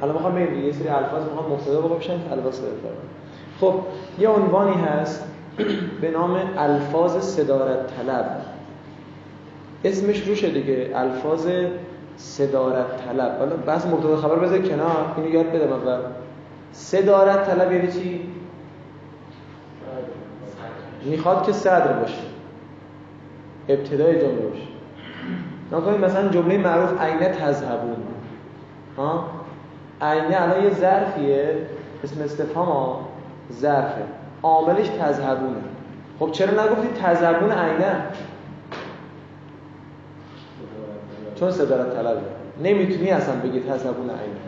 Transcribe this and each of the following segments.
حالا می‌خوام بگم یه سری الفاظ می‌خوام مبتدا واقع بشن الفاظ خب یه عنوانی هست به نام الفاظ صدارت طلب. اسمش روشه دیگه الفاظ صدارت طلب. حالا بحث مبتدا خبر بذار کنار اینو یاد بده اول. صدارت طلب یعنی چی؟ می‌خواد که صدر باشه. ابتدای جمله باشه. نکنید مثلا جمله معروف عینه تذهبون. ها؟ عینه الان یه ظرفیه. اسم استفهام ها ظرفه. عاملش تذهبونه. خب چرا نگفتید تذهبون عینه؟ چون صدارت طلبه. نمی‌تونی اصلا بگی تذهبون عینه.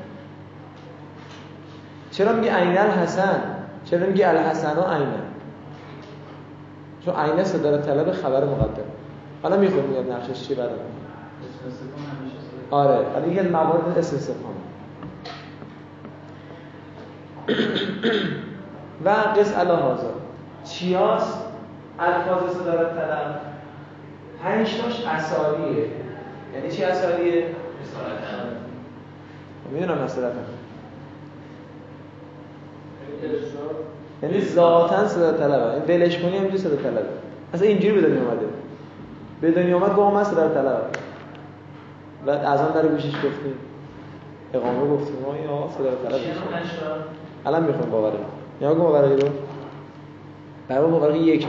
چرا میگی عینه الحسن؟ چرا میگی الحسن و عینه؟ چون عینه صدارت طلب خبر مقدم. حالا می‌خونیم نقشش چی بعد آره حالا یه موارد استفهام. و قص علا هازا چیاس الفاظ صدارت طلب. پنج تاش اصالیه. یعنی چی اصالیه؟ می‌دونم مثلا یعنی ذاتا صدا طلبه این ولش کنی همینجوری صدا طلبه اصلا اینجوری به دنیا اومده. به دنیا اومد با ما صدا طلبه و از آن در گوشش گفتیم اقامه گفتیم ما یا آقا صدا طلب الان می‌خوام باوره. یا گو باوره رو. برای باوره یکه.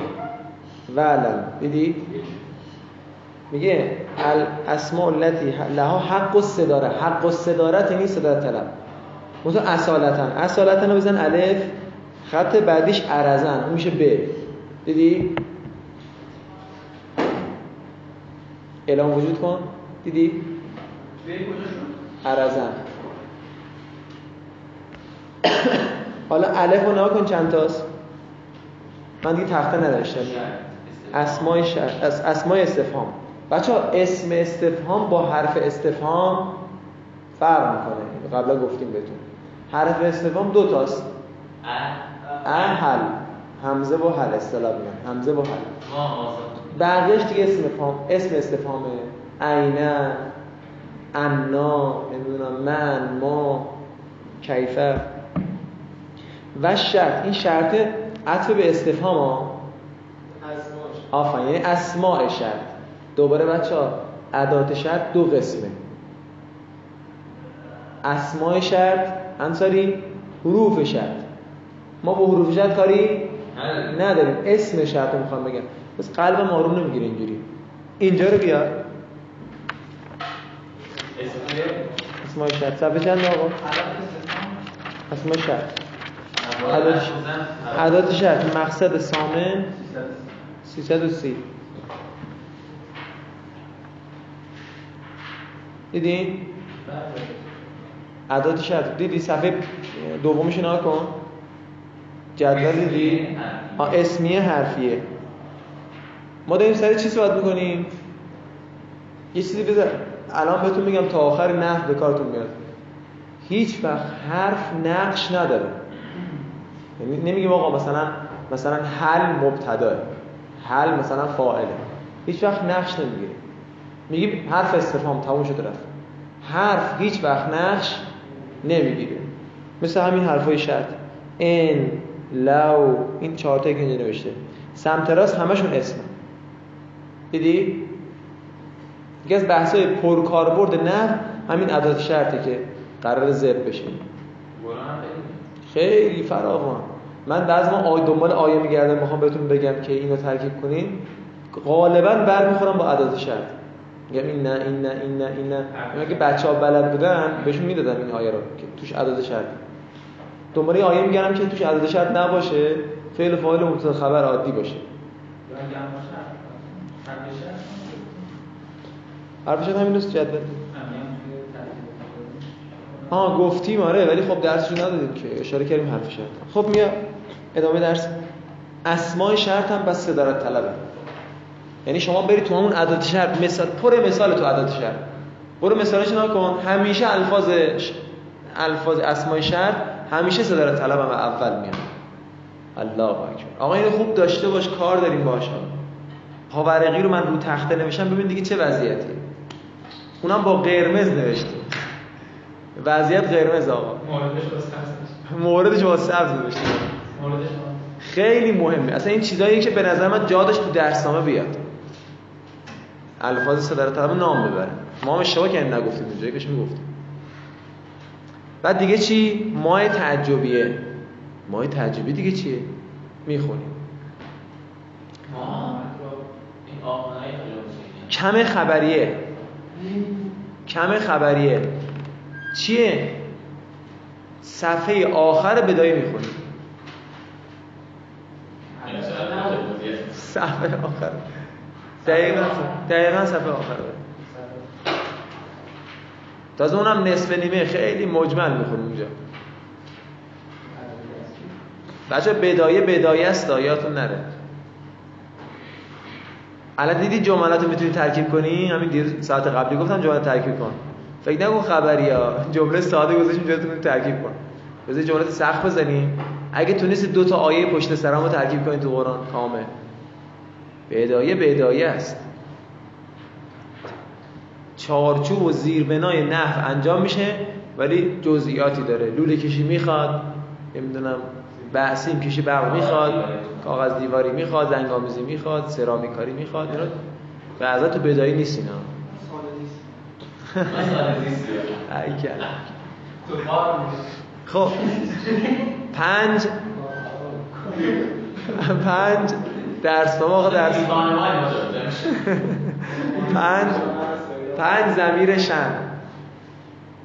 و الان دیدی؟ میگه الاسماء التي لها حق الصداره حق الصدارت یعنی صدا طلب. مثلا اصالتا اصالتا رو بزن الف. خط بعدیش عرزن اون میشه ب. دیدی؟ اعلام وجود کن. دیدی؟ عرزن حالا الف رو نها کن چند تاست؟ من دیگه تخته نداشتم. اسمای شر... اسمای استفهام. بچه ها اسم استفهام با حرف استفهام فرق می‌کنه. قبلا گفتیم بهتون. حرف استفهام دو تاست. احل همزه با حل. اصطلاح میگن همزه با حل. بقیهش دیگه اسم استفهام اسم استفهامه. عینه. انا نمی‌دونم من ما کیفه. و شرط این شرط عطف به استفهام ها. آفرین یعنی اسماء شرط. دوباره بچه ها ادات شرط دو قسمه. اسماء شرط انصاری حروف شرط. ما با حروف شرط کاری نداریم. اسم شرط رو می‌خوام بگم. بس قلب ما رو نمی‌گیره اینجوری. اینجا رو بیار. اسمای شرط صفحه چند آقا. اسمای شرط عدد شرط مقصد سامن 330 دیدین؟ عدد شرط دیدی؟ صفحه دومش نها کن. جدول دیدی؟ اسمیه حرفیه. ما داریم سر چی صحبت می‌کنیم؟ یه چیزی بذار. الان بهتون میگم تا آخر نحو به کارتون میاد. هیچ وقت حرف نقش نداره. یعنی نمیگیم آقا مثلا مثلا حل مبتدا. حل مثلا فاعله. هیچ وقت نقش نمی‌گیره. میگیم حرف استفهام تموم شده رفت. حرف هیچ وقت نقش نمی‌گیره. مثل همین حرفای شرط. ان لو این چهار تا که اینجا نوشته. سمت راست همشون اسم. دیدی؟ یکی از بحث‌های پرکاربرد نه همین ادات شرطه که قرار زب بشه. خیلی فراوان. من بعض ما آی دنبال آیه میگردم می‌خوام بهتون بگم که اینو ترکیب کنین. غالبا برمیخورم با عدد شرط. میگم این نه این نه این نه این نه. اگه بچه ها بلد بودن بهشون می‌دادم این آیه رو که توش عدد شرط. دنبال آیه میگردم که توش عدد شرط نباشه فعل فاعل مبتدا خبر عادی باشه. حرف شرط همین است جدول آه گفتیم آره ولی خب درسشو ندادیم که. اشاره کردیم حرف شرط خب میا ادامه درس. اسماء شرط هم بس صدارت طلبه. یعنی شما برید تو همون عدد شرط مثال پر مثال تو عدد شرط. برو مثالش نکن همیشه الفاظ الفاظ اسماء شرط همیشه صدارت طلب هم اول میاد. الله اکبر. آقا اینو خوب داشته باش کار داریم باهاش. پاورقی رو من رو تخته نوشتم ببین دیگه چه وضعیتی اونم با قرمز نوشته. وضعیت قرمز آقا. موردش با سبز موردش با سبز بشه موردش خیلی مهمه. اصلا این چیزایی که به نظر من جا داشت تو درسنامه بیاد. الفاظ صدر طلب نام ببره. ما هم اشتباه کردیم نگفتیم اونجایی کاش می‌گفتیم بعد دیگه چی؟ ماه تعجبیه. ماه تعجبی دیگه چیه؟ می‌خونیم. ما کم خبریه. کم خبریه. چیه؟ صفحه آخر بدایی می‌خونیم صفحه آخر. دقیقا دقیقا صفحه آخر. تازه اونم نصف نیمه خیلی مجمل می‌خونیم اونجا. بچه بدایه بدایه است یادتون نره. الان دیدی جملات می‌تونی ترکیب کنی؟ همین دیر ساعت قبلی گفتم جمله ترکیب کن. فکر نکن خبری ها. جمله ساده گذاشتیم جمله ترکیب کن. بذار جملات سخت بزنیم. اگه تونست دو تا آیه پشت سرم رو ترکیب کنید تو قرآن. کامل بدایه بدایه است. چارچوب و زیربنای نحو انجام میشه ولی جزئیاتی داره. لوله کشی می‌خواد. نمی‌دونم. بحثیم کشی برق می‌خواد کاغذ دیواری می‌خواد زنگامیزی می‌خواد سرامیکاری می‌خواد. اینا بعضا تو بدایی نیست اینا. خب. پنج. پنج درس. آقا درس. پنج. پنج زمیر شن.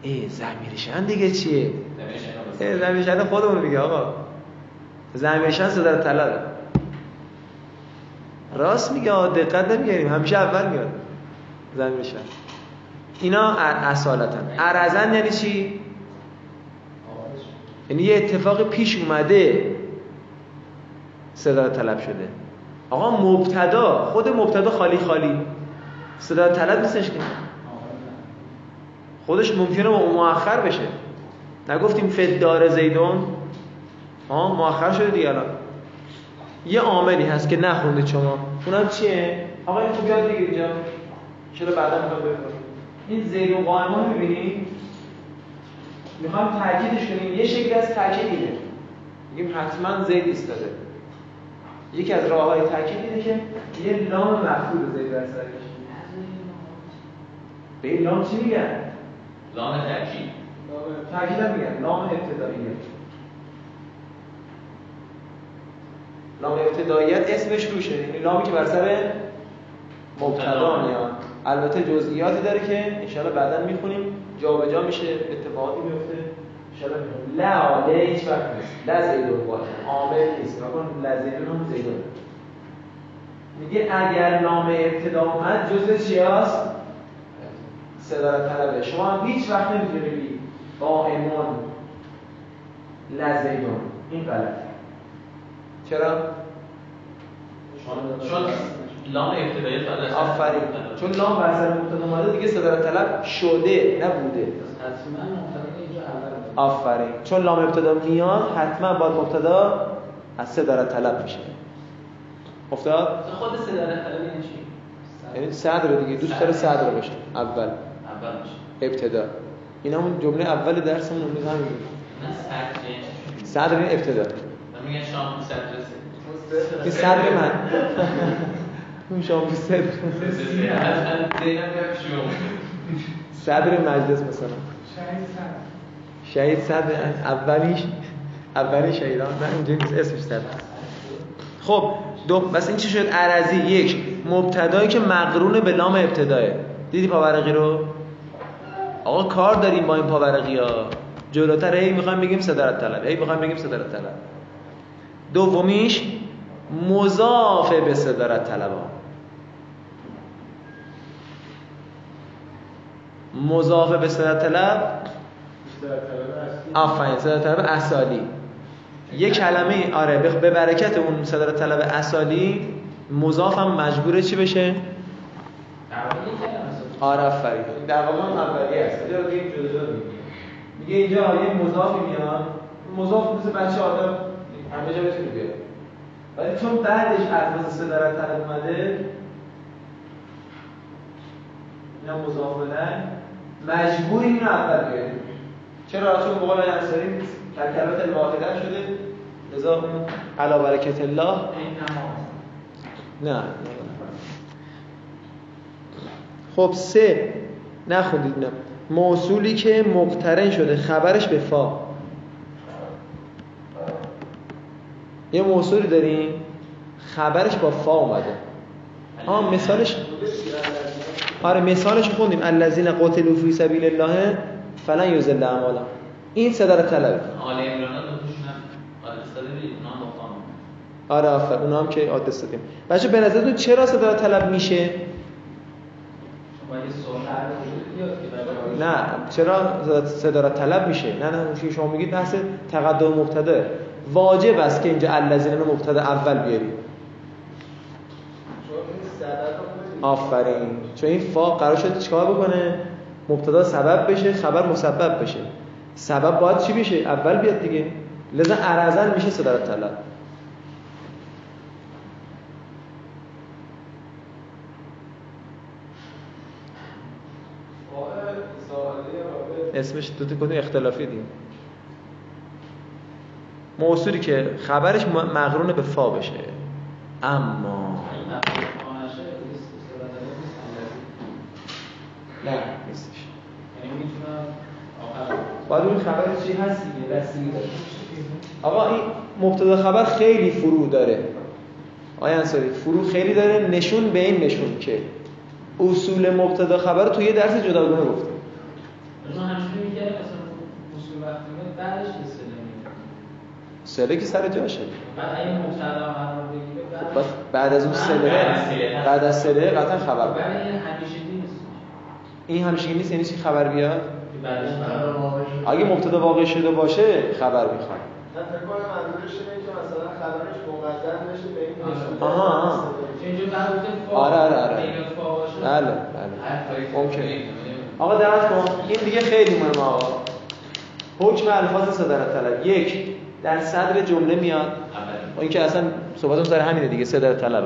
ای زمیر شن دیگه چیه؟ ای زمیر شن خودمون میگه آقا. زمیر شن صدر طلبه راست میگه دقت نمی‌گیریم همیشه اول میاد. زمیر شن اینا اصالتا ارزن یعنی چی؟ یعنی یه اتفاق پیش اومده صدا طلب شده. آقا مبتدا خود مبتدا خالی خالی. صدا طلب نیستش که. خودش ممکنه مؤخر بشه. نگفتیم فدار زیدون؟ ها مؤخر شده دیگه الان. یه عاملی هست که نخونده شما. اونم چیه؟ آقا این یاد بگیر اینجا. چرا بعدا می‌خوام بفهمیم این زید و قائم رو می‌بینید می‌خوام تاکیدش کنیم. یه شکل از تاکید اینه. میگیم حتما زید ایستاده. یکی از راه های تاکید اینه که یه لام مفعول زید در سرش. به این لام چی میگن؟ لام ترکیب تاکید هم میگن. لام ابتداییه لام ابتداییت اسمش روشه. یعنی لامی که بر سر مبتدا میاد. البته جزئیاتی داره که انشالله بعدا می‌خونیم. جابجا میشه اتفاقاتی میفته انشالله لا لا هیچ وقت نیست لا زیدون باشه عامل نیست. نکن لا زیدون هم زیدون میگه اگر نام ابتدا اومد جزء چی هست؟ صدار طلبه. شما هم هیچ وقت نمی‌تونی بگی قائمون لزیدون این غلط چرا؟ چون لام ابتدایی فقط آفرین. چون لام بر مبتدا اومده دیگه صدار طلب شده نبوده. حتما آفرین. چون لام ابتدا میاد حتما باید مبتدا از صدار طلب میشه. افتاد؟ خود صدر طلبی یعنی چی؟ یعنی صدر دیگه. دوست داره صدر باشه اول. اول میشه. ابتدا. این همون جمله اول درسمون امروز همین بود صدر یعنی؟ صدر این ابتدا. میگن شام تو صدر. صدر من. اون شما تو صدر. صدر مجلس مثلا. شاید سر شهید صدر. اولیش اولی شهیدان نه اینجا نیست. اسمش صدر. خب دو. بس این چی شد؟ عرضی. یک. مبتدایی که مقرون به لام ابتداه. دیدی پاورقی رو؟ آقا کار داریم با این پاورقی ها. جلوتر هی می‌خوایم بگیم صدارت طلب هی می‌خوایم بگیم صدارت طلب دومیش مضاف به صدارت طلب ها مضاف به صدارت طلب؟ آفرین صدارت طلب اصالی. یه کلمه آره به برکت اون صدارت طلب اصالی مضاف هم مجبوره چی بشه؟ آره آفرین. در واقع هم اولیه است. اینجا میگه. اینجا یه مضافی میاد. مضاف مثل بچه آدم همه جا بتونه بیاد ولی چون بعدش الفاظ صدارت طلب اومده اینا مضاف بدن مجبوری اینو اول بیاریم چرا؟ چون بقول انصاری کلمات الواحده شده. لذا اون علا برکت الله. این نماز. نه. خب سه. نخوندید نه. موصولی که مقترن شده. خبرش به فا. یه موصولی داریم. خبرش با فا اومده. آه مثالش آره مثالش خوندیم. الذین قتلوا فی سبیل الله فلن یضل اعمالهم. این صدر طلبه آل عمران آره آفر. اونا هم که آدرس دادیم. بچه به نظرتون چرا صدر طلب میشه؟ نه چرا صدارت طلب میشه؟ نه نه شما میگید بحث تقدم مبتدا. واجب است که اینجا الذین رو مبتدا اول بیاری آفرین. چون این فا قرار شد چیکار بکنه؟ مبتدا سبب بشه خبر مسبب بشه. سبب باید چی بشه؟ اول بیاد دیگه. لذا ارزن میشه صدارت طلب اسمش دو تا اختلافی دیم. موصولی که خبرش مقرون به فا بشه. اما نه نیستش. باید خبر چی هست آقا این مبتدا خبر خیلی فرو داره. آیا انصاری فرو خیلی داره. نشون به این نشون که اصول مبتدا خبر رو تو یه درس جداگانه گفته. ما همیشه میگه مثلا اصول وقتی بعدش سله که سر جاشه. بعد بگیره بعد بس بعد از اون سله. بعد از سله قطعا خبر بیاد. این همیشه نیست. این همیشه نیست یعنی چی خبر بیاد؟ اگه مبتدا واقع شده باشه خبر می‌خواد. نه فکر کنم منظورش اینه که مثلا خبرش مقدم بشه به این نشون آها، آره، آره، آره. بله بله. کنید، آقا دقت کن. این دیگه خیلی مهمه آقا. حکم الفاظ صدر طلب. یک در صدر جمله میاد. این که اصلا صحبتم سر همینه دیگه صدر طلب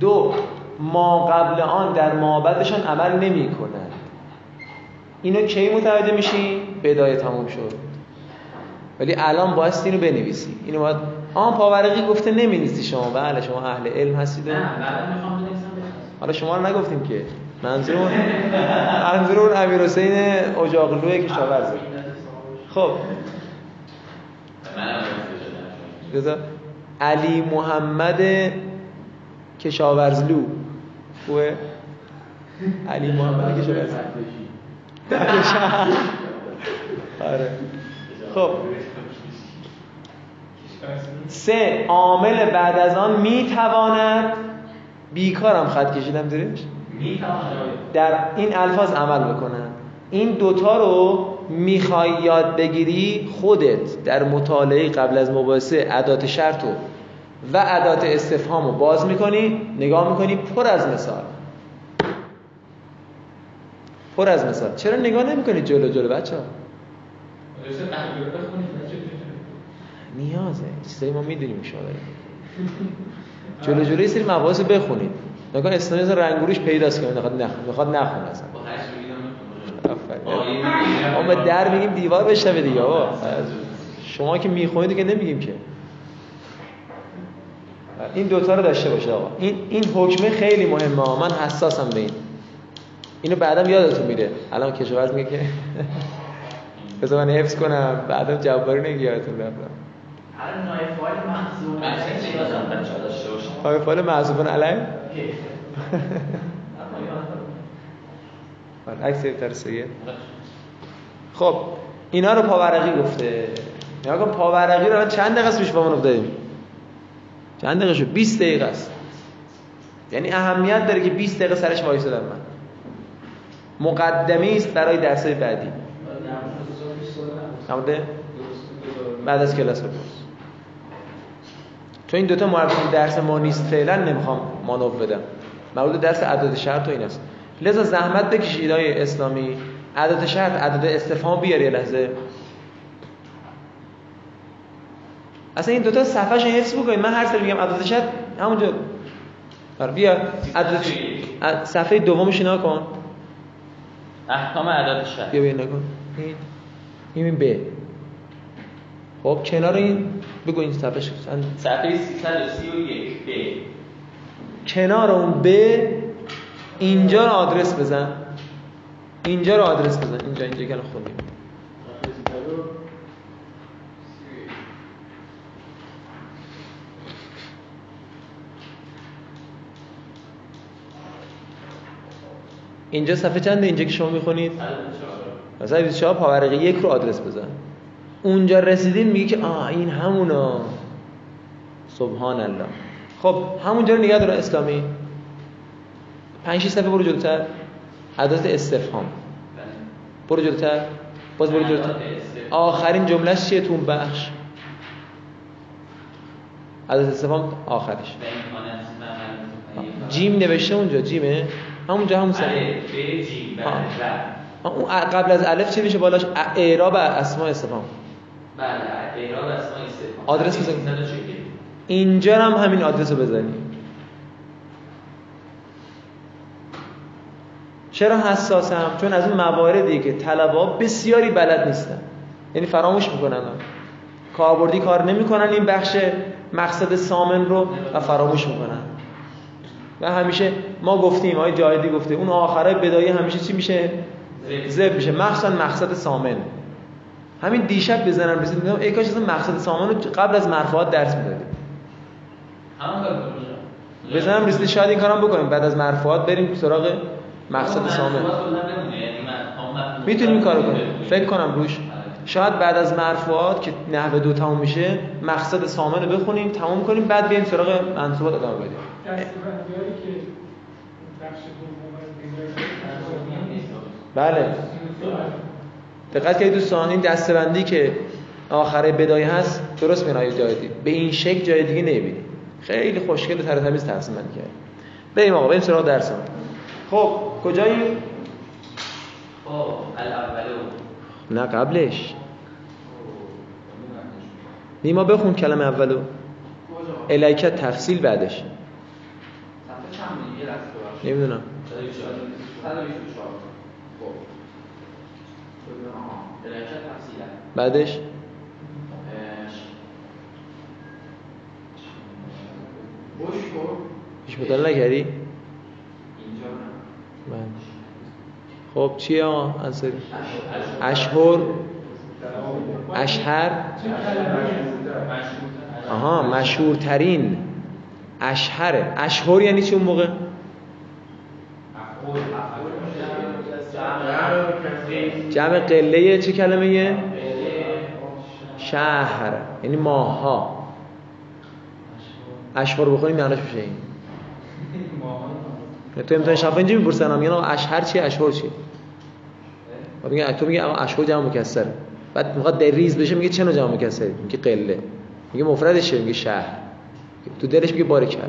دو ما قبل آن در مابدشان عمل نمی کنند اینو کی متوجه میشی؟ بدایه تموم شد. ولی الان باید اینو بنویسی. اینو باید آن پاورقی گفته نمینیسی شما. بله شما اهل علم هستید. نه بخواست حالا شما رو نگفتیم که. منظور منظور اون امیر حسین اجاقلوی کشاورزه خب من هم شدم رضا علی محمد کشاورزلو. خوبه؟ علی محمد کشاورزلو. آره. خب. سه. عامل بعد از آن می‌تواند بیکارم خط کشیدم زیرش. در این الفاظ عمل بکنن این دوتا رو می‌خوای یاد بگیری خودت در مطالعه قبل از مباحثه ادات شرط و و ادات استفهام رو باز می‌کنی نگاه می‌کنی پر از مثال. پر از مثال. چرا نگاه نمی‌کنی جلو جلو بچه ها نیازه. چیزایی ما می‌دونیم شما داریم جلو جلو یه سری مباحث بخونید. نگاه اسلامی از رنگوریش پیداست که می‌خواد نخونه اصلا با هشت میگیدم آفرین. ما در میگیم دیوار بشنوه دیگه آقا. شما که می‌خونید که نمیگیم که. این دوتا رو داشته باشه آقا. این این حکمه خیلی مهمه. من حساسم به این. اینو بعدم یادتون میره. الان کشاورز میگه که بذار من حفظ کنم. بعدم جواباری نگی یادتون رفتم هر نایه فایل محضوب من چه یادم بچه ها داشته باشم آقای فال معذوبان علیه عکس ترسیه خب اینا رو پاورقی گفته. نگاه کن پاورقی رو چند دقیقه است پیش با من افتادیم؟ چند دقیقه شد؟ 20 دقیقه است. یعنی اهمیت داره که 20 دقیقه سرش وایسادم من. مقدمه است برای درسای بعدی. نبوده بعد از کلاس بپرس. تو این دوتا مربوط درس ما نیست فعلا نمی‌خوام مانو بدم. به درس عدد شرط و این است. لذا زحمت بکشید های اسلامی. عدد شرط عدد استفهام بیار یه لحظه. اصلا این دوتا صفحهش حفظ بکنید. من هر سری میگم عدد شرط همونجا. آره بیا. عدد صفحه دومش نگاه کن. احکام عدد شهر بیا بیا نگاه این این ب خب کنار این بگو این صفحه شد صفحه 331 ب کنار اون ب اینجا رو آدرس بزن. اینجا رو آدرس بزن. اینجا اینجا که الان خوندیم. اینجا صفحه چنده؟ اینجا که شما می‌خونید؟ مثلا 24 پاورقی یک رو آدرس بزن. اونجا رسیدین میگه که آه این همونا. سبحان الله. خب همونجا رو نگه داره اسلامی. پنج شش صفحه برو جلوتر. عدد استفهام. برو جلوتر. باز برو جلوتر. آخرین جملهش چیه تو اون بخش؟ عدد استفهام آخرش. جیم نوشته اونجا جیمه؟ همونجا همون. بله. اون قبل از الف چی میشه بالاش؟ اعراب اسماء استفهام. بله اعراب اسماء استفهام. آدرس بزن. 340. اینجا هم همین آدرس رو بزنی چرا حساسم؟ چون از اون مواردی که طلبا بسیاری بلد نیستن. یعنی فراموش می‌کنن کاربردی کار نمی‌کنن این بخش مقصد سامن رو و فراموش می‌کنن. و همیشه ما گفتیم آقای جاهدی گفته اون آخرای بدایی همیشه چی میشه؟ زب. میشه. مخصوصا مقصد سامن. همین دیشب بزنم رسید میگم ای کاش اصلا مقصد سامن رو قبل از مرفوعات درس می‌دادیم. بزنم رسید شاید این کارم بکنیم. بعد از مرفوعات بریم سراغ مقصد سامن می‌تونیم این کارو کنیم فکر کنم روش. شاید بعد از مرفوعات که نحوه دو تموم میشه مقصد سامن رو بخونیم تموم کنیم بعد بیایم سراغ منصوبات ادامه بدیم. بله. دقت کنید دوستان این دستبندی که آخره بدایه هست درست میگن جای دیگه به این شکل جای دیگه نمی‌بینی. خیلی خوشگل و تر تمیز تقسیم بندی کرد بریم آقا بریم سراغ درس خب کجایی خب نه قبلش نیما بخون کلمه اولو الیکت تفصیل بعدش. نمی‌دونم 124 خب آها. درجه تفصیل بعدش هیچ مطالعه نکردی؟ بله. خب چیه انصاری؟ اش- اشهر اشهر آها مشهورترین اشهره اشهر یعنی چی اون موقع؟ جمع قله چه کلمه یه؟ شهر یعنی ماها اشهر بخونی معناش میشه این تو امتحان شفا اینجا می‌پرسن میگن آقا اشهر چیه اشهر چیه و میگه تو میگه آقا اشهر جمع مکسره. بعد می‌خواد در بشه میگه چه نوع جمع مکسره؟ میگه قله. میگه مفردشه میگه شهر. تو دلش میگه بارکلا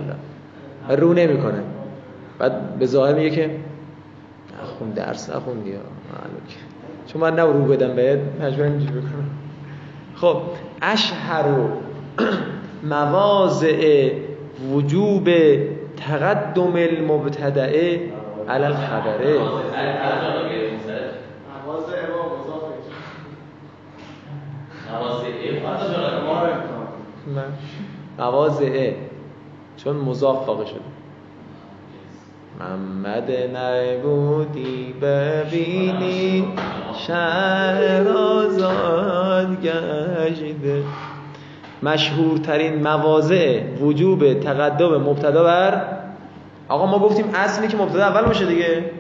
و رو نمی‌کنه. بعد به ظاهر میگه که اخون درس نخوندی ها. معلوم که. چون من نه رو بدم بهت مجبورم اینجوری بکنم. خب اشهر مواضع وجوب تقدم المبتدعه علی الخبره مواضع چون مضاف واقع شده. محمد نبودی ببینی. شهر آزاد گشته مشهورترین مواضع وجوب تقدم مبتدا بر آقا ما گفتیم اصلی که مبتدا اول باشه دیگه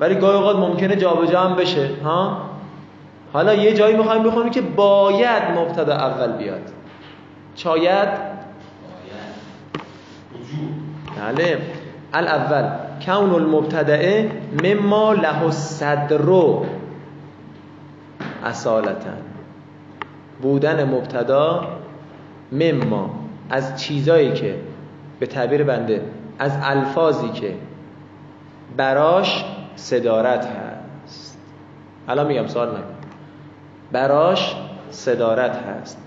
ولی گاهی اوقات ممکنه جابجا هم بشه ها؟ حالا یه جایی می‌خوایم بخونیم که باید مبتدا اول بیاد. شاید؟ بله. الاول کون المبتدعه مما له الصدر اصالتا. بودن مبتدا مما از چیزایی که به تعبیر بنده از الفاظی که براش صدارت هست. الان میگم سوال نکن. براش صدارت هست.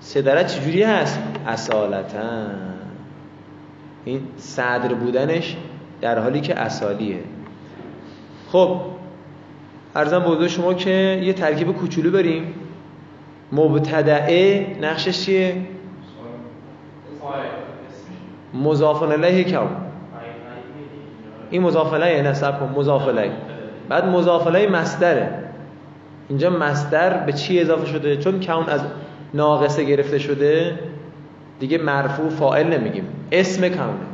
صدارت چجوری هست؟ اصالتا. این صدر بودنش در حالی که اصالیه. خب ارزم بوده شما که یه ترکیب کوچولو بریم مبتدعه نقشش چیه؟ مضاف الیه کون این مضاف الیه نسب کن مضاف بعد مضاف الیه مصدره. اینجا مصدر به چی اضافه شده؟ چون کون از ناقصه گرفته شده دیگه مرفوع فاعل نمیگیم. اسم کونه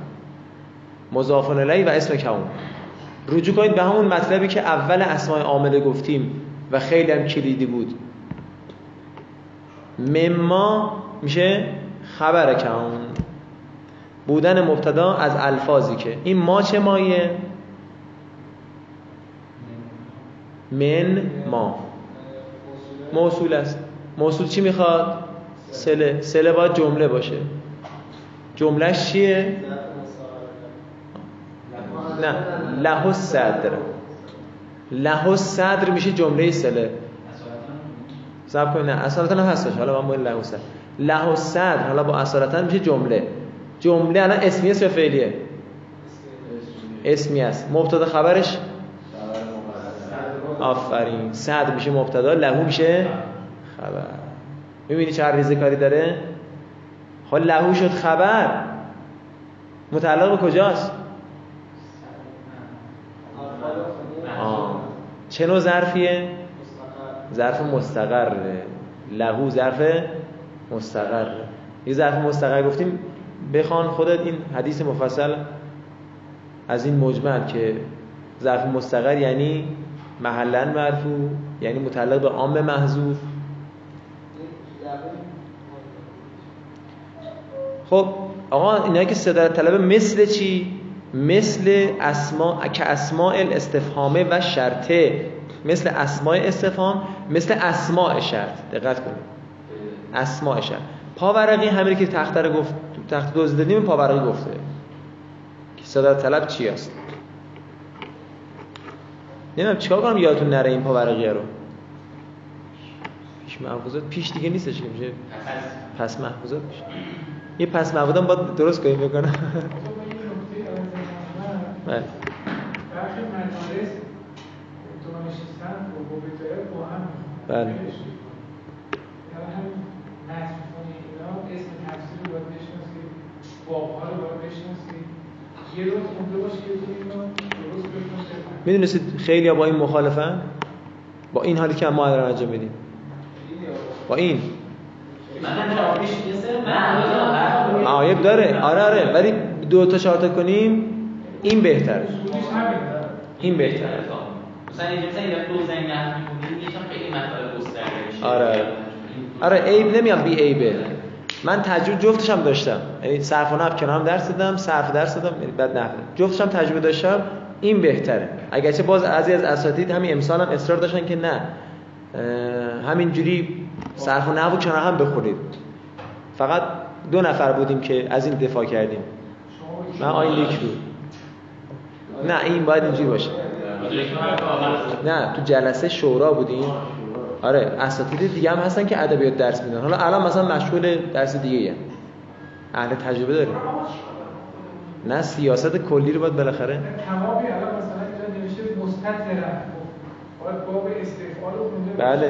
مضاف الیه و اسم کون رجوع کنید به همون مطلبی که اول اسماء عامله گفتیم و خیلی هم کلیدی بود. مما میشه خبر کون. بودن مبتدا از الفاظی که. این ما چه مایه؟ من ما. موصول است. موصول چی می‌خواد؟ سله. سله باید جمله باشه. جملهش چیه؟ نه. له صدر. له صدر میشه جمله سله. سب کنید. نه. اصالتا هم هستش. حالا من باید له صدر. له صدر حالا با اصالتا میشه جمله. جمله الان اسمی است یا فعلیه؟ اسمی است. مبتدا خبرش؟ آفرین. صدر میشه مبتدا لهو میشه خبر. می‌بینی چه ریزه کاری داره؟ خب لهو شد خبر. متعلق به کجاست؟ آه. چه نوع ظرفیه؟ ظرف مستقره. لهو ظرف مستقره یه ظرف مستقر گفتیم بخوان خودت این حدیث مفصل از این مجمل که ظرف مستقر یعنی محلا مرفوع یعنی متعلق به عام محذوف. خب آقا اینایی که صدارت طلب مثل چی؟ مثل اسما که اسماء الاستفهامه و شرطه. مثل اسماء استفهام مثل اسماء شرط. دقت کنید. اسماء شرط پاورقی همین که تخت رو گفت تخت دوز دادیم پاورقی گفته. که صدارت طلب چی است نمی‌دونم چیکار کنم یادتون نره این پاورقیه رو؟ پیش محفوظات پیش دیگه نیستش که میشه؟ پس محفوظات میشه یه پس محفوظات باید درست کنیم بکنم بله. بله یعنی همین نصف کنی اینا اسم تفسیر رو باید بشناسی بابها رو باید بشناسی یه روز خونده که تو اینو درست می‌دونستید خیلی با این مخالفن؟ با این حالی که ما الان انجام میدیم. با این. معایب داره. آره آره. ولی دو تا چهار تا کنیم این بهتره. این بهتره. مثلا اینجا مثلا دو زنگ نحو می‌کنید یکم خیلی مطالب گسترده میشه. آره آره. عیب نمیام بی عیبه. من تجربه جفتش هم داشتم. یعنی صرف و نحو کنارم درس دادم صرف درس دادم یعنی بعد نحو جفتش هم تجربه داشتم این بهتره. اگرچه باز بعضی از اساتید همین امسال هم اصرار داشتن که نه. همین جوری صرف و نحو کنار هم بخورید. فقط دو نفر بودیم که از این دفاع کردیم. من آین لیک رو نه این باید اینجوری باشه. نه تو جلسه شورا بودیم. آره اساتید دیگه هم هستن که ادبیات درس میدن. حالا الان مثلا مشغول درس دیگه ای اهل تجربه داریم. نه سیاست کلی رو باید بالاخره. تمامی الان مثلا اینجا نوشته باید باب استفعال رو خونده بله.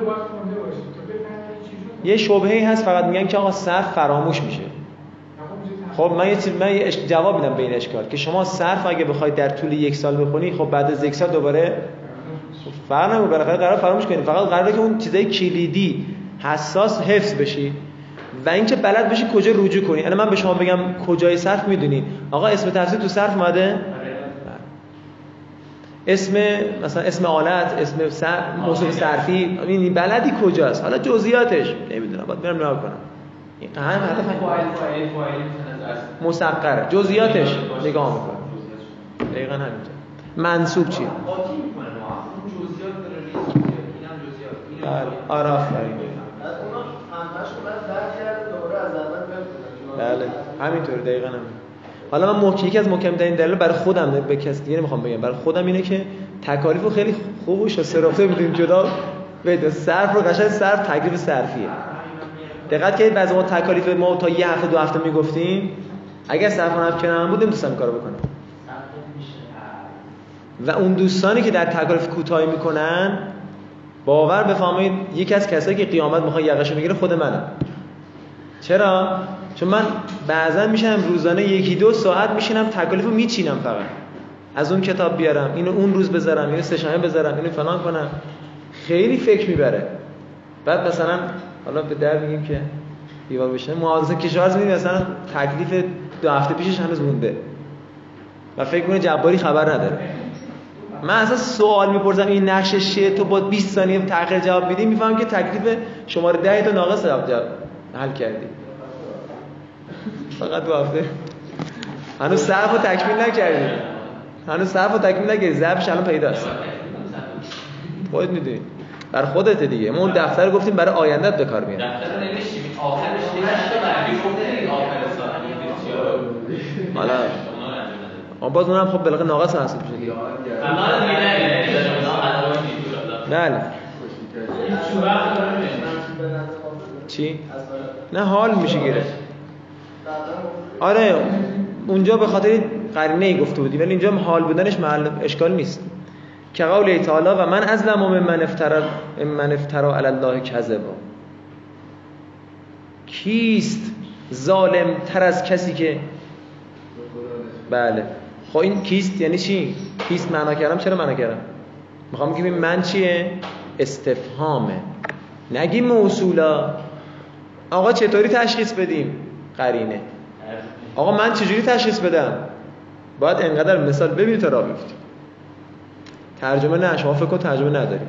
باید خونده باشی تو یه شبهه‌ای هست فقط میگن که آقا صرف فراموش میشه. خب من یه چیز من یه جواب میدم به این اشکال که شما صرف اگه بخواید در طول یک سال بخونی خب بعد از یک سال دوباره فرق نمی‌کنه بالاخره قرار فراموش کنید فقط قراره که اون چیزای کلیدی حساس حفظ بشی و اینکه بلد بشی کجا رجوع کنی. الان من به شما بگم کجای صرف می‌دونی. آقا اسم تفسیر تو صرف اومده؟ اسم مثلا اسم آلت اسم سر... موصوف صرفی این بلدی کجاست؟ حالا جزئیاتش نمی‌دونم باید برم نگاه کنم. این از مسقره جزئیاتش نگاه می‌کنه دقیقا همینطور منصوب چی قاطی می‌کنه ما اون جزئیات داره ریز جزئیات اینم جزئیات اینم بله آره آفرین بعد اونا همه‌شون بعد درک کرده دوباره از اول بخونن بله همینطور دقیقا همین. حالا من محکم یکی از محکم‌ترین دلیل برای خودم به کسی دیگه نمی‌خوام بگم برای خودم اینه که تکالیف رو خیلی خوب و شسرافته می‌دونیم جدا. بده صرف رو قشنگ صرف تکلیف صرفیه. دقت کنید بعضی ما تکالیف ما تا یه هفته دو هفته می‌گفتیم. اگر صرف نفت کنم بود نمی‌تونستم کارو بکنم و اون دوستانی که در تکالیف کوتاهی می‌کنن باور بفرمایید یکی از کسایی که قیامت می‌خواد یقشو بگیره خود منم چرا؟ چون من بعضا میشم روزانه یکی دو ساعت میشینم تکالیفو میچینم فقط. از اون کتاب بیارم اینو اون روز بذارم اینو سه بذارم اینو فلان کنم. خیلی فکر می‌بره. بعد مثلا حالا به در میگیم که دیوار بشه محافظه کشاورز میدیم مثلا تکلیف دو هفته پیشش هنوز مونده. و فکر کنه جباری خبر نداره. من اصلا سوال می‌پرسم این نقش چیه؟ تو با 20 ثانیه تاخیر جواب میدی؟ میفهم که تکلیف شماره 10 تو ناقص جواب حل کردی. فقط دو هفته. هنوز صرف رو تکمیل نکردی. هنوز صرف رو تکمیل نکردی. ضعفش الان پیداست. خودت می‌دونی. بر خودت دیگه. ما اون دفتر گفتیم برای آیندت به کار میاد دفتر نوشتیم آخرش یه بعدی گفته آخر سال حالا اون باز اونم خب بلقه ناقص حاصل میشه بله. چی؟ نه حال میشه گرفت آره اونجا به خاطر قرینه ای گفته بودی ولی اینجا حال بودنش محل اشکال نیست. که قول تعالی و من از لمام من افترا من افترا علی الله کذبا. کیست ظالم تر از کسی که بله. خب این کیست یعنی چی؟ کیست معنا کردم؟ چرا معنا کردم؟ می‌خوام بگم من چیه؟ استفهامه. نگی موصولا. آقا چطوری تشخیص بدیم؟ قرینه. آقا من چجوری تشخیص بدم؟ باید انقدر مثال ببینید تا راه بیفتید ترجمه نه شما فکر کن ترجمه نداری.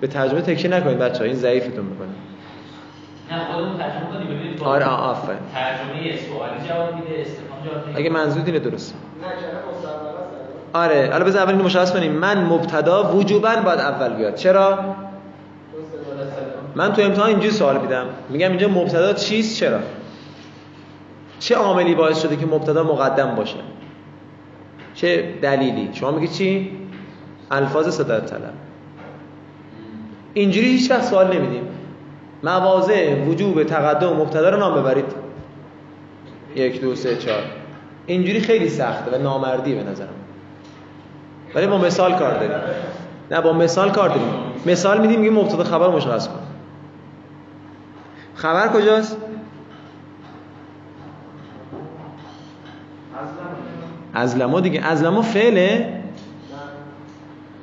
به ترجمه تکیه نکنید بچه ها این ضعیفتون می‌کنه. نه خودمون ترجمه کنیم ببینید آره آفرین. ترجمه سوالی جواب میده استفهام جواب میده. اگه منظور اینه درست نه که آره حالا بذار اول اینو مشخص کنیم. من مبتدا وجوبا باید اول بیاد. چرا؟ من تو امتحان اینجوری سوال میدم. میگم اینجا مبتدا چیست؟ چرا؟ چه عاملی باعث شده که مبتدا مقدم باشه؟ چه دلیلی؟ شما میگی چی؟ الفاظ صدات طلب. اینجوری هیچ وقت سوال نمیدیم. مواضع وجوب تقدم مبتدا رو نام ببرید. یک دو سه چهار. اینجوری خیلی سخته و نامردی به نظرم. ولی با مثال کار داریم. نه با مثال کار داریم. مثال میدیم میگیم مبتدا خبر مشخص کن. خبر کجاست؟ ازلما. دیگه. ازلما فعله؟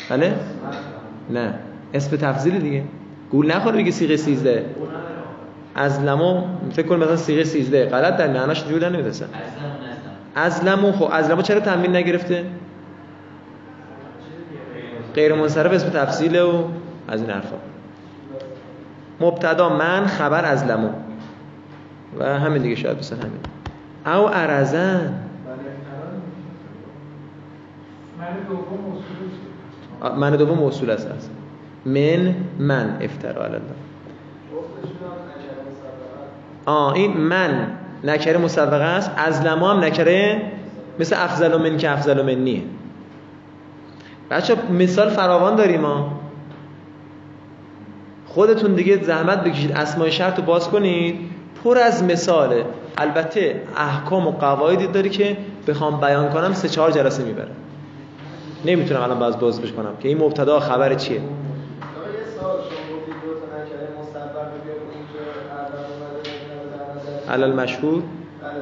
بله؟ نه. اسم تفضیل دیگه. گول نخوره بگه سیغه 13 ازلما فکر کن مثلا سیغه 13 غلط در معناش در نمیدسن ازلمو خب ازلمو چرا تنوین نگرفته؟ غیر منصرف اسم تفصیل و از این حرفا. مبتدا من خبر از لمو و همین دیگه شاید بسن همین. او ارزن. من دوم موصول است. هست من من افترا الله. آه این من. نکره مسبقه است. از لما هم نکره مثل افضل من که افضل منیه. بچه مثال فراوان داریم ما خودتون دیگه زحمت بکشید اسمای شرط رو باز کنید. پر از مثاله. البته احکام و قواعدی داری که بخوام بیان کنم سه چهار جلسه می‌بره. نمی‌تونم الان باز باز کنم که این مبتدا خبر چیه؟ علل مشهور.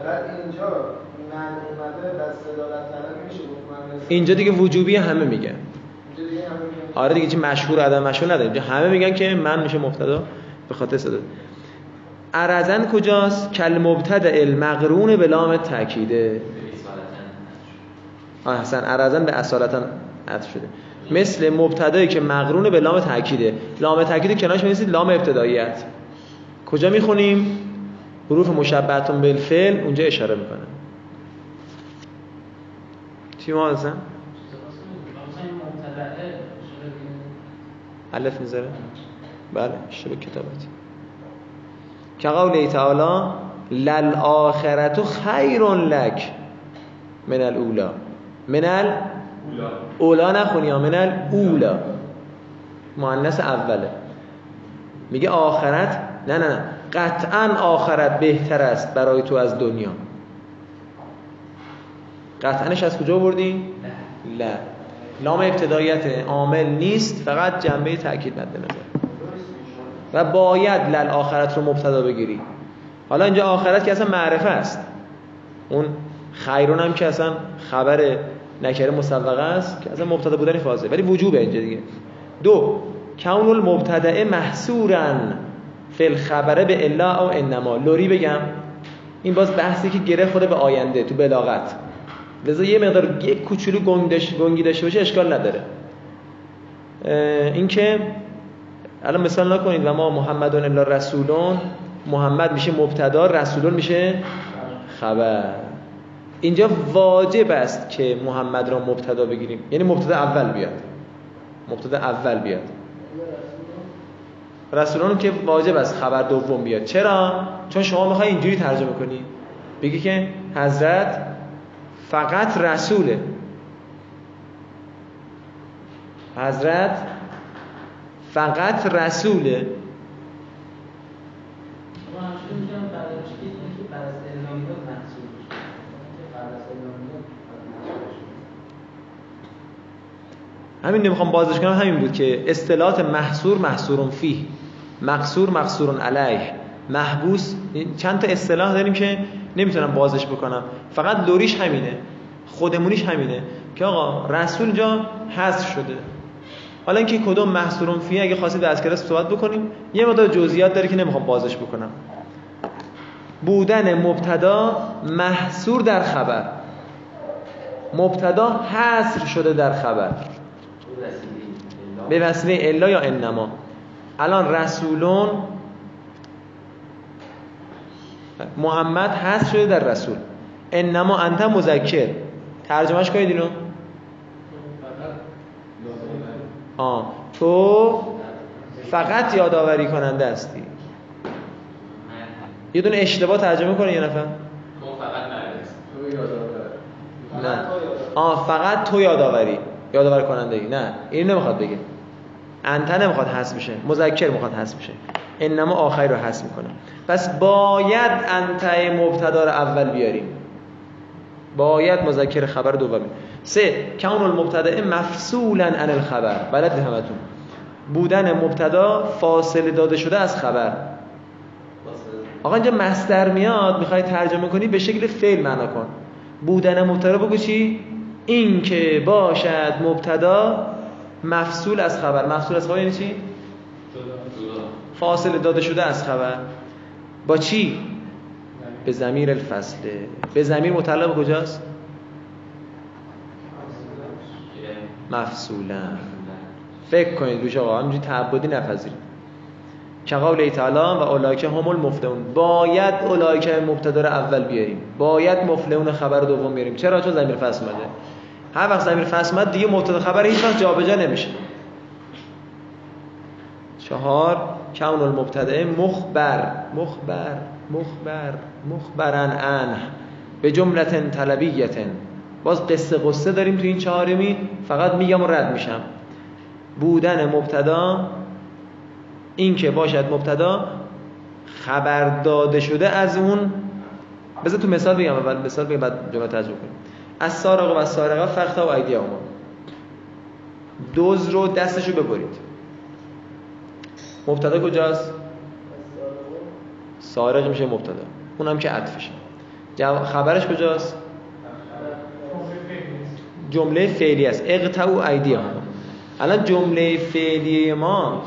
بعد اینجا اینجا دیگه وجوبی همه میگن. آره دیگه چه مشهور عدم مشهور نداره همه میگن که من میشه مبتدا به خاطر صدا. ارزن کجاست؟ کل مبتدا المقرون به لام تاکیده احسن ارزن به اصالتا عطف شده. مثل مبتدایی که مقرون به لام تاکیده لام تاکید کنارش می‌نویسید لام ابتداییت. کجا می‌خونیم؟ حروف مشبهتون بالفعل اونجا اشاره می‌کنه. چی ما هستن؟ الف می‌ذاره؟ بله اشتباه کتابتی که قول تعالی للآخرت خیر لک من الاولا من الاولا نخونی ها من الاولا مؤنث اوله. میگه آخرت نه نه نه. قطعا آخرت بهتر است برای تو از دنیا. قطعنش از کجا بردیم؟ لا. لام ابتدایت عامل نیست فقط جنبه تاکید مد نظر. و باید لل آخرت رو مبتدا بگیری. حالا اینجا آخرت که اصلا معرفه است. اون خیرون هم که اصلا خبر نکره مسبقه است که اصلا مبتدا بودن فازه ولی وجوبه اینجا دیگه. دو کون المبتدعه محصورا. فی الخبره به الا او انما. لوری بگم این باز بحثی که گره خود به آینده تو بلاغت. لذا یه مقدار یک کوچولو گنگی داشته باشه اشکال نداره. اینکه الان مثال نکنید و ما محمدون الا رسولون. محمد میشه مبتدا رسولون میشه خبر. اینجا واجب است که محمد را مبتدا بگیریم. یعنی مبتدا اول بیاد. مبتدا اول بیاد. رسولان که واجب است خبر دوم بیاد. چرا؟ چون شما می‌خوای اینجوری ترجمه کنی. بگی که حضرت فقط رسوله. حضرت فقط رسوله. همین نمی‌خوام بازش کنم همین بود که اصطلاحات محصور محصور فیه. مقصور مقصور علیه. محبوس چند تا اصطلاح داریم که نمی‌تونم بازش بکنم. فقط لوریش همینه خودمونیش همینه که آقا رسول جا حذف شده. حالا اینکه کدوم محصورون فیه اگه خواستید از کلاس صحبت بکنیم. یه مقدار جزئیات داره که نمی‌خوام بازش بکنم. بودن مبتدا محصور در خبر. مبتدا حصر شده در خبر. به وسیله الا یا انما. الان رسولون محمد هست شده در رسول. انما انت مذکر. ترجمهش کنید اینو. آه. تو فقط یادآوری کننده هستی. یه دونه اشتباه ترجمه کنه یه نفر. تو فقط نه. آه فقط تو یادآوری. یادآور کننده ای نه. این نمی‌خواد بگه. انت نمی‌خواد حذف بشه مذکر می‌خواد حذف بشه. انما آخری رو حذف می‌کنه. پس باید انت مبتدا رو اول بیاریم. باید مذکر خبر دومی. سه کون المبتدا مفصولا عن الخبر. بلد همتون. بودن مبتدا فاصله داده شده از خبر. آقا اینجا مصدر میاد می‌خوای ترجمه کنی به شکل فعل معنا کن. بودن مبتدا بگو چی؟ این که باشد مبتدا مفصول از خبر. مفصول از خبر یعنی چی؟ فاصله داده شده از خبر. با چی؟ به زمیر الفصله به زمیر متعلق کجاست؟ مفصولا. فکر کنید روش آقا همینجوری تعبدی نپذیرید. که قول تعالی و اولایکه هم المفلحون باید اولایکه مبتدا اول بیاریم. باید مفلحون خبر دوم بیاریم. چرا؟ چون زمیر فصل اومده. هر وقت زمیر فصل دیگه مبتدا خبر هیچ وقت جابجا نمیشه. چهار کون المبتدا مخبر مخبر مخبر مخبرن ان به جملت طلبیت باز قصه قصه داریم تو این چهارمی فقط میگم و رد میشم. بودن مبتدا این که باشد مبتدا خبر داده شده از اون. بذار تو مثال بگم اول مثال بگم بعد جمله ترجمه کنیم. از سارق و سارقه فقط و ایدی اومد دوز رو دستشو ببرید. مبتدا کجاست؟ سارق میشه مبتدا. اونم که عطفشه. خبرش کجاست؟ جمله فعلی است. اقطعوا ایدیهم الان جمله فعلی ما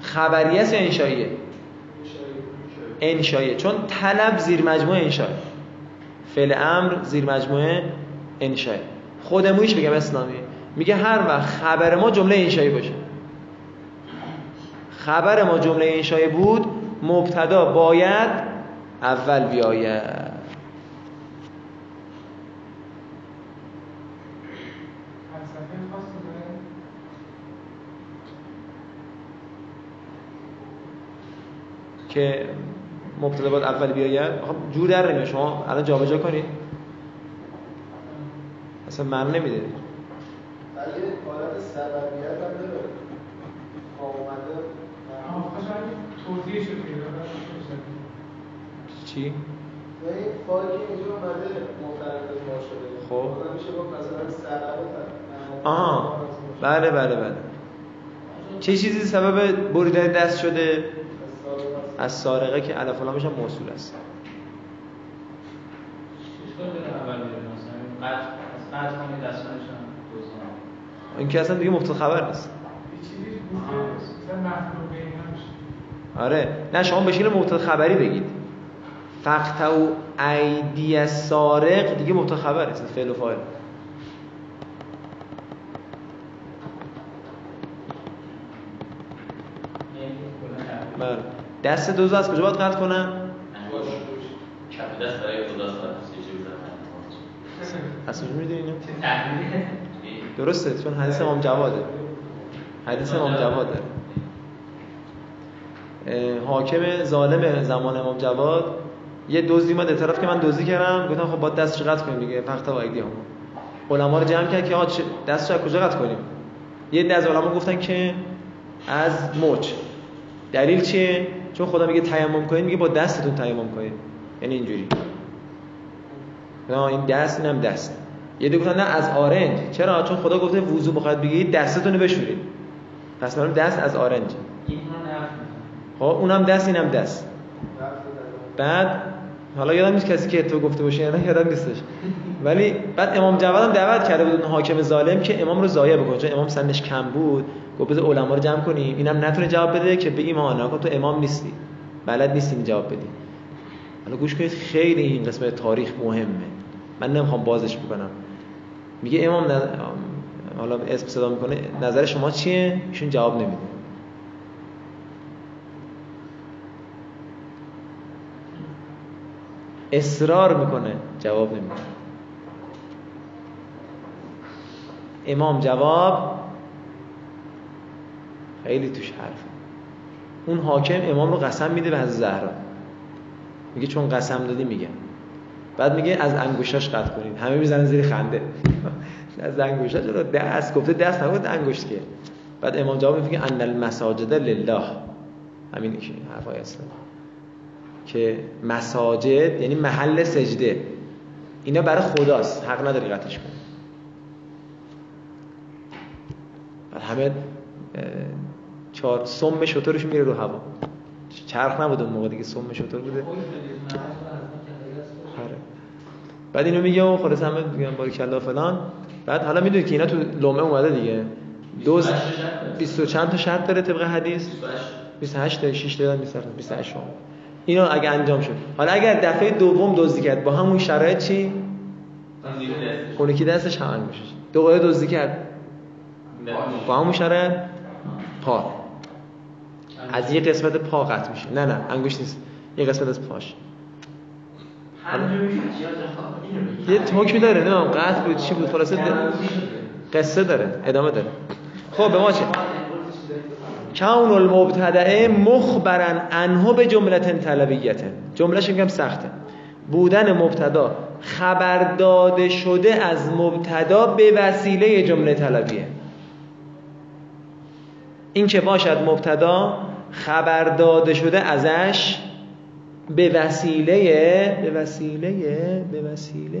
خبری است یا انشاییه؟ انشاییه. چون طلب زیر مجموعه انشایه فعل امر زیر مجموعه انشایه خودمونیش بگم اسلامی. میگه هر وقت خبر ما جمله انشایی باشه. خبر ما جمله انشایی بود مبتدا باید اول بیاید. که مبتدا باید اول بیاید. خب جور در نمیاد. شما الان جابجا کنید. اصلا من نمیده. ولی حالت سببیت هم داره. توضیحش رو چی؟ شده خب. آها. بله بله بله. چه چیزی؟ سبب بریدن دست شده؟ از سارقه که الف و لامش هم موصول است. این که اصلا دیگه مبتدا خبر نیست. آره. نه شما به شکل مبتدا خبری بگید. فقط و ایدی سارق دیگه مبتدا خبر نیست. فعل و فاعل بله دست دوز از کجا باید قطع کنم؟ کف دست برای خدا می‌دونی اینو؟ درسته چون حدیث امام جواده. حدیث امام جواد. داره اه، حاکم ظالم زمان امام جواد. یه دزدی اومد اعتراف که من دزدی کردم. گفتم خب با دستش قطع کنیم دیگه فقط و ایدی هم علما رو جمع کرد که چه- دستش از کجا قطع کنیم؟ یه عده از علما گفتن که از مچ دلیل چیه؟ چون خدا میگه تیمم کنید میگه با دستتون تیمم کنید یعنی اینجوری. نه این دست اینم دست. یه دیگه نه از آرنج. چرا؟ چون خدا گفته وضو بخواید بگیرید دستتون رو بشورید. پس معلوم دست از آرنج. خب اونم دست اینم دست. بعد حالا یادم نیست کسی که تو گفته باشه یا نه یادم نیستش. ولی بعد امام جواد هم دعوت کرده بود اون حاکم ظالم که امام رو ضایع بکنه. چون امام سنش کم بود. گفت بذار علما رو جمع کنیم. اینم نتونه جواب بده که بگیم آها نه تو امام نیستی. بلد نیستی جواب بدی. حالا گوش کنید خیلی این قسمت تاریخ مهمه. من نمی‌خوام بازش بکنم. میگه امام نظ... حالا اسم صدا می‌کنه نظر شما چیه؟ ایشون جواب نمیده. اصرار می‌کنه جواب نمیده. امام جواب خیلی توش حرف. اون حاکم امام رو قسم میده به حضرت زهرا. میگه چون قسم دادی میگه بعد میگه از انگشتاش قطع کنید. همه می‌زنن زیر خنده. از انگشتاش رو دست گفته دست نگفت انگشت که. بعد امام جواب میگه ان المساجد لله. همین که حرفای اسلام که مساجد یعنی محل سجده. اینا برای خداست. حق نداری قطعش کنی. بعد همه چهار سم شطورش میره رو هوا. چرخ نبود اون موقع دیگه سم شطور بوده. آره. بعد اینو میگه و خلاص همه میگن باریکلا فلان. بعد حالا می‌دونید که اینا تو لومه اومده دیگه. دوز 20 و چند تا شرط داره طبق حدیث؟ 28 تا 6 تا 28 شما اینو اگه انجام شد. حالا اگر دفعه دوم دزدی کرد با همون شرایط چی؟ اون یکی دستش هم انگشتش دوباره دزدی کرد. با همون شرایط؟ پا از یه قسمت پا قطع میشه. نه نه انگشت نیست. یه قسمت از پاش. یه حکمی داره نه قطع بود چی بود؟ خلاصه قصه داره ادامه داره. خب به ما چه؟ کون المبتدعه مخبرن انه به جملت طلبیته جملهش میگم سخته. بودن مبتدا خبر داده شده از مبتدا به وسیله جمله طلبیه. این که باشد مبتدا خبر داده شده ازش به وسیله به وسیله به وسیله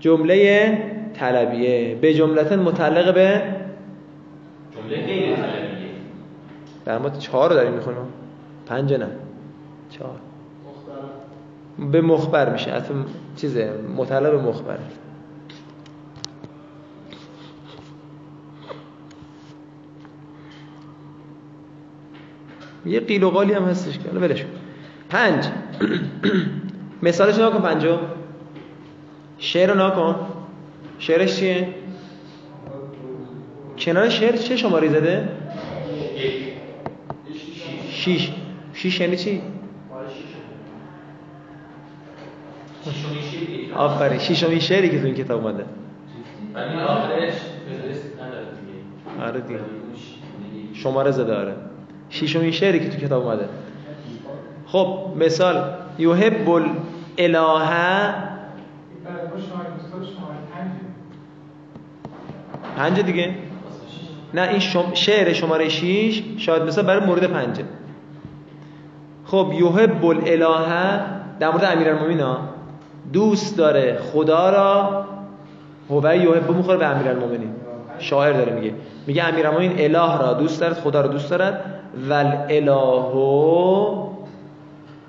جمله طلبیه. به جملت متعلق به جمله غیر طلبیه. در ما چهار رو داریم می‌خونیم. پنج نه. چهار. به مخبر میشه. اصلا چیزه؟ متعلق به مخبر. یه قیل و قالی هم هستش که. ولش. پنج. مثالش نکن پنجو شعر رو نکن شعرش چیه؟ کنار شعر چه شماری زده؟ شیش. شیش یعنی چی؟ آفرین. شیشمین شعری که تو این کتاب اومده. آره دیگه. شماره زده آره. شیشمین شعری که تو کتاب اومده. خب مثال یحب پنج پنج دیگه؟ نه این شم... شعر شماره 6 شاید مثلا برای مورد پنجه. خب یحب الاله در مورد امیرالمومنین ها. دوست داره خدا را هو یحب می‌خوره به امیرالمومنین. شاعر داره میگه. میگه امیرالمومنین اله را دوست دارد خدا را دوست دارد. ول اله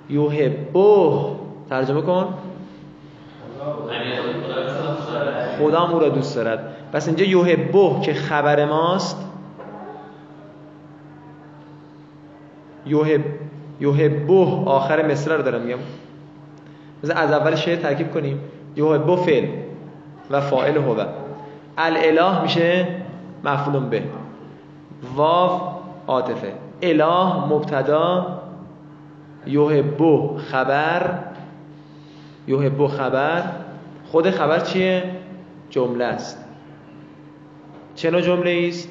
یحبه. ترجمه کن. خدا او را دوست دارد. پس اینجا یحبه که خبر ماست. یحب یحبه. آخر مصرع رو دارم میگم. مثلا از اول شعر ترکیب کنیم. یحبه فعل و فاعل هو. الاله میشه مفعول به. واو عاطفه. اله مبتدا یحبه خبر یحبه خبر. خود خبر چیه؟ جمله است. چه نوع جمله است؟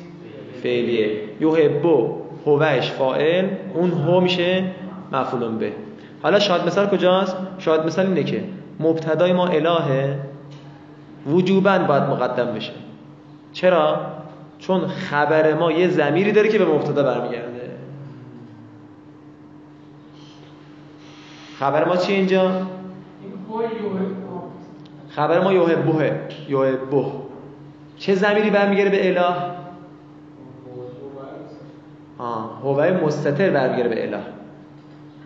فعلیه. یحبه هوش فاعل. اون هو میشه مفعول به. حالا شاید مثال کجاست؟ شاید مثال اینه که مبتدای ما الهه وجوبا باید مقدم بشه. چرا؟ چون خبر ما یه زمیری داره که به مبتدا برمیگرده. خبر ما چیه اینجا؟ این هو یوه خبر ما یحبه یحبه چه زمیری برمیگره به اله؟ آه هوای مستتر برمیگره به اله.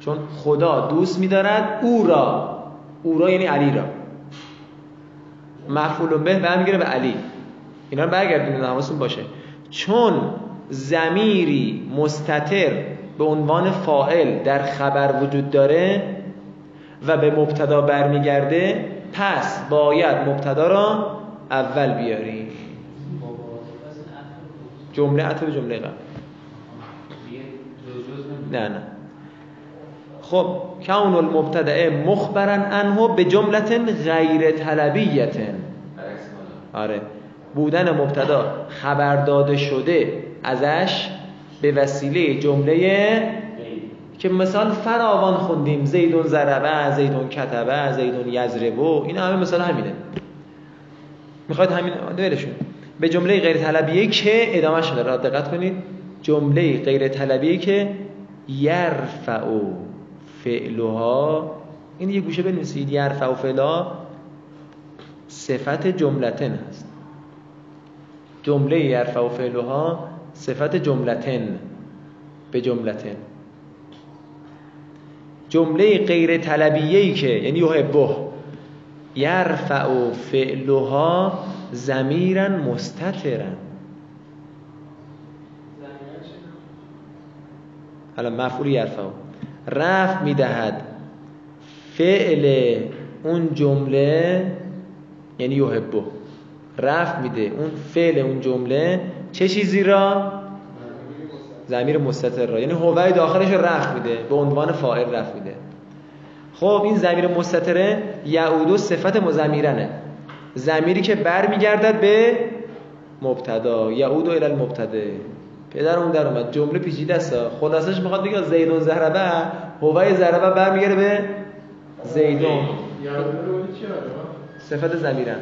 چون خدا دوست می‌دارد او را او را یعنی علی را. مفعول به برمیگره به علی. اینا رو برگردونید حواستون باشه. چون زمیری مستتر به عنوان فاعل در خبر وجود داره و به مبتدا برمیگرده پس باید مبتدا را اول بیاریم جمله عطف جمله قبل. نه نه. خب کون المبتدع مخبرا عنه به جملت غیر طلبیت آره. بودن مبتدا خبر داده شده ازش به وسیله جمله که مثال فراوان خوندیم زیدون ضربه زیدون کتبه زیدون یزربو این همه مثال همینه. می‌خواید همین ولشون. به جمله غیر طلبیه که ادامه شده را دقت کنید. جمله غیر طلبیه که یرفع فعلها. این یه گوشه بنویسید. یرفع فعلها صفت جملتن هست. جمله یرفع فعلها صفت جملتن. به جملتن. جمله غیر طلبیه‌ای که یعنی یحبه. یرفع فعلها ضمیرا مستترا. حالا مفعول یرفع رفع می‌دهد فعل اون جمله یعنی یحبه. رفع میده اون فعل اون جمله چه چیزی را؟ ضمیر مستتر را یعنی هوای داخلش رفع میده به عنوان فاعل رفع میده خب این ضمیر مستتره یعود صفت مزمیرنه. ضمیری که برمیگردد به مبتدا. یعود الی المبتدا. پدر اون در اومد. جمله پیچیده است. خلاصش می‌خواد بگه زیدون زهربه هوای زهربه برمیگرده به زیدون صفت ضمیرن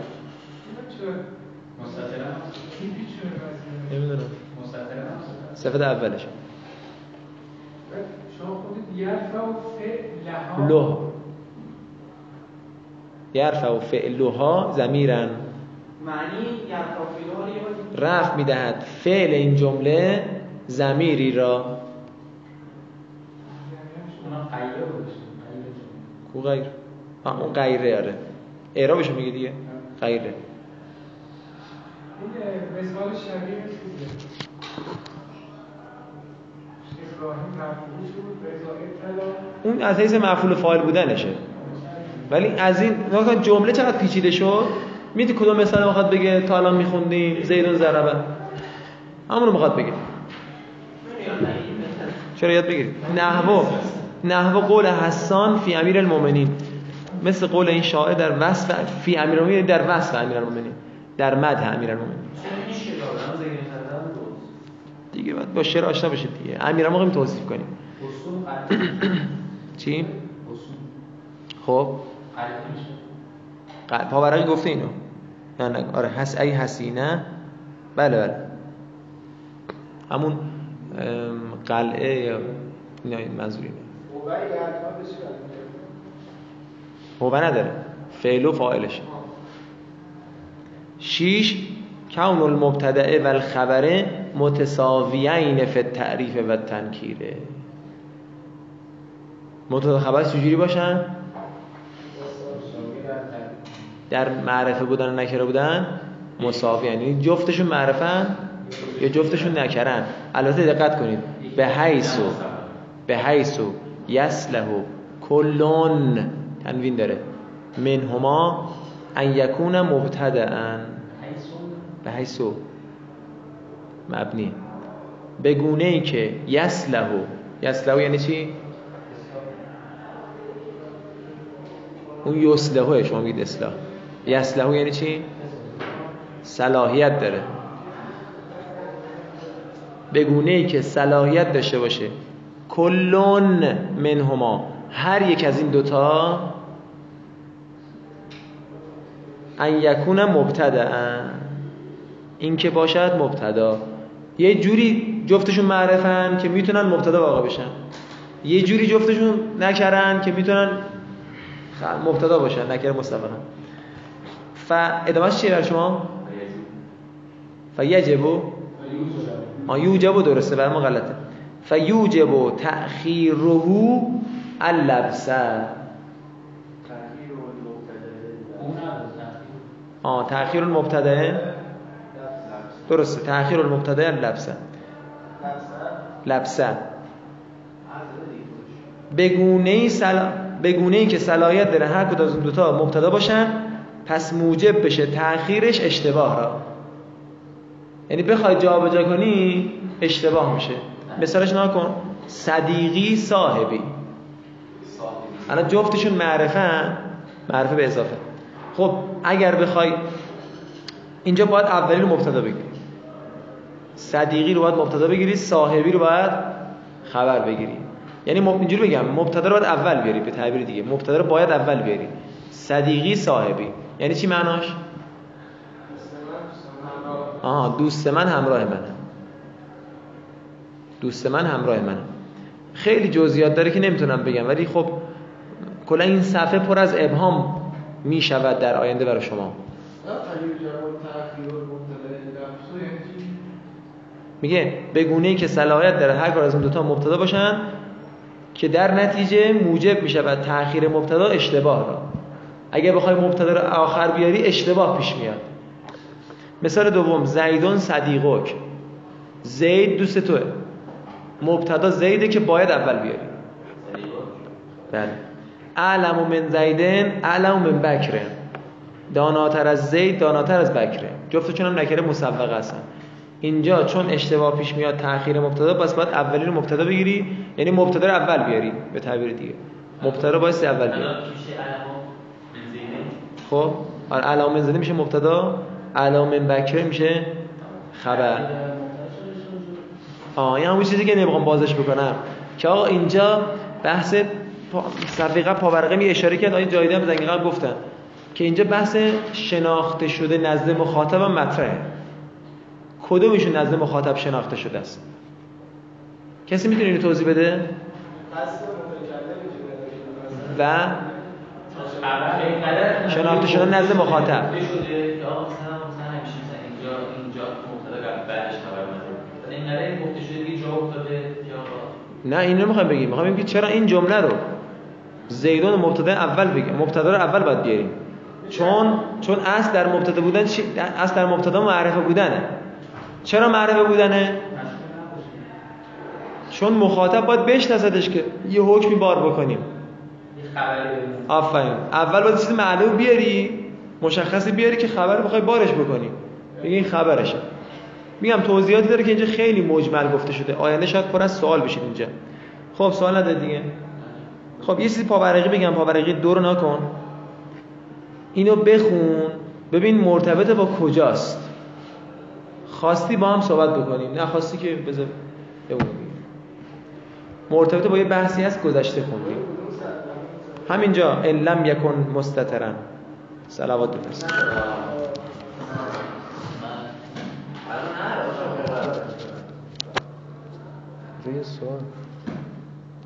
نمی‌دونم. صفت اولش. شما خودت یرفع فعلها له یرفع فعلها ضمیرن. معنی یرفع رفع می‌دهد. فعل این جمله ضمیری را. کو غیر؟ آه اون غیره آره. اعرابشو میگه دیگه؟ غیره. این مثال شبیه اون از حیث مفعول فاعل بودنشه. ولی از این جمله چقدر پیچیده شد؟ میدی کدوم مثال می‌خواد بگه؟ تا الان میخوندیم زیدون ضربه. همونو می‌خواد بگه. چرا یاد بگیرید نحو نحو قول حسان فی امیر المؤمنین. مثل قول این شاعر در وصف فی امیر المؤمنین در وصف امیر المؤمنین. در مدح امیر المؤمنین. دیگه باید با شعر آشنا بشید دیگه. امیر المؤمنین توصیف کنیم. چی؟ خب. پاورقی گفته اینو. نه نه. آره حس ای حسینه. بله بله. همون قلعه یا نه منظور اینه. هو نداره. فعل و فاعلش. شیش کون المبتدعه و الخبره متساویین فی التعریف و تنکیره مبتدا خبر چجوری باشن؟ در معرفه بودن و نکره بودن؟ مساوی. یعنی جفتشون معرفن یا جفتشون نکرن؟ البته دقت کنید. به حیثو به حیثو یسلهو کلون تنوین داره. منهما ان یکون مبتدعن. به حیثو مبنی. به گونه ای که یسلهو یسلهو یعنی چی؟ اون یسلهوه شما میگید اصلاح. یسلهو یعنی چی؟ صلاحیت داره. به گونه ای که صلاحیت داشته باشه. کلون منهما. هر یک از این دوتا ان یکون مبتدعا این که باشد مبتدا. یه جوری جفتشون معرفن که می‌تونن مبتدا واقع بشن. یه جوری جفتشون نکرن که می‌تونن مبتدا باشن نکره مستقلا. ف ادامهش چیه بر شما؟ فیجبو آ یوجبو درسته برای ما غلطه. فیوجبو تأخیره اللبسه آه تأخیر المبتدأ درسته تأخیر المبتدأ لبسه. لبسه. بگونه سلا... بگونه ای که صلاحیت داره هر کدوم از اون دوتا مبتدا باشن پس موجب بشه تأخیرش اشتباه را. یعنی بخوای جابجا کنی اشتباه میشه. مثالش نکن صدیقی صاحبی. الان جفتشون معرفه معرفه به اضافه. خب اگر بخوای اینجا باید اولی رو مبتدا بگیری صدیقی رو باید مبتدا بگیری صاحبی رو باید خبر بگیری. یعنی اینجوری بگم مبتدا رو باید اول بیاری به تعبیر دیگه. مبتدا رو باید اول بیاری. صدیقی صاحبی. یعنی چی معناش؟ آها دوست من همراه منه. دوست من همراه منه. خیلی جزئیات داره که نمی‌تونم بگم ولی خب کلا این صفحه پر از ابهام می شود در آینده برای شما. میگه به گونه ای که صلاحیت داره هر کار از اون دوتا مبتدا باشن که در نتیجه موجب می شود تأخیر مبتدا اشتباه را اگه بخوای مبتدا رو آخر بیاری اشتباه پیش میاد. مثال دوم زیدون صدیقک. زید دوست توه. مبتدا زیده که باید اول بیاری. بله. اعلم من زیدن اعلم من بکره داناتر از زید داناتر از بکره جفتشون هم نکره مسبقه هستن. اینجا چون اشتباه پیش میاد تأخیر مبتدا پس باید اولی رو مبتدا بگیری یعنی مبتدا رو اول بیاری به تعبیر دیگه. مبتدا رو باید اول بیاری. خب علام من زیده میشه مبتدا علام من بکره میشه خبر. آه این همون چیزی که نمی‌خوام بازش بکنم. که آقا اینجا بحث صفحه قبل پاورقه می اشاره کرد آیه جایده هم زنگ قبل گفتن. که اینجا بحث شناخته شده نزد مخاطب هم مطرحه. کدومشون نزد مخاطب شناخته شده است کسی می‌تونه اینو توضیح بده و شناخته شده نزد مخاطب نه اینو نمی‌خوام بگیم می‌خوام بگیم که چرا این جمله رو زیدون مبتدا اول بگیم مبتدا رو اول باید بیاریم چون چون اصل در مبتدا بودن چی اصل در مبتدا معرفه بودنه چرا معرفه بودنه؟ چون مخاطب باید بشناسدش که یه حکمی بار بکنیم. آفرین. اول باید چیز معلوم بیاری مشخصی بیاری که خبر بخوای بارش بکنی. بگی این خبرشه. میگم توضیحاتی داره که اینجا خیلی مجمل گفته شده. آینده شاید پر از سوال بشید اینجا. خب سوال نده دیگه. خب یه چیزی پاورقی بگم. پاورقی دو رو نکن. اینو بخون. ببین مرتبط با کجاست. خواستی با هم صحبت بکنیم نه خواستی که بذار مرتبط با یه بحثی هست گذشته خوندیم همینجا ان لم یکن مستترن صلوات بفرست روی سوال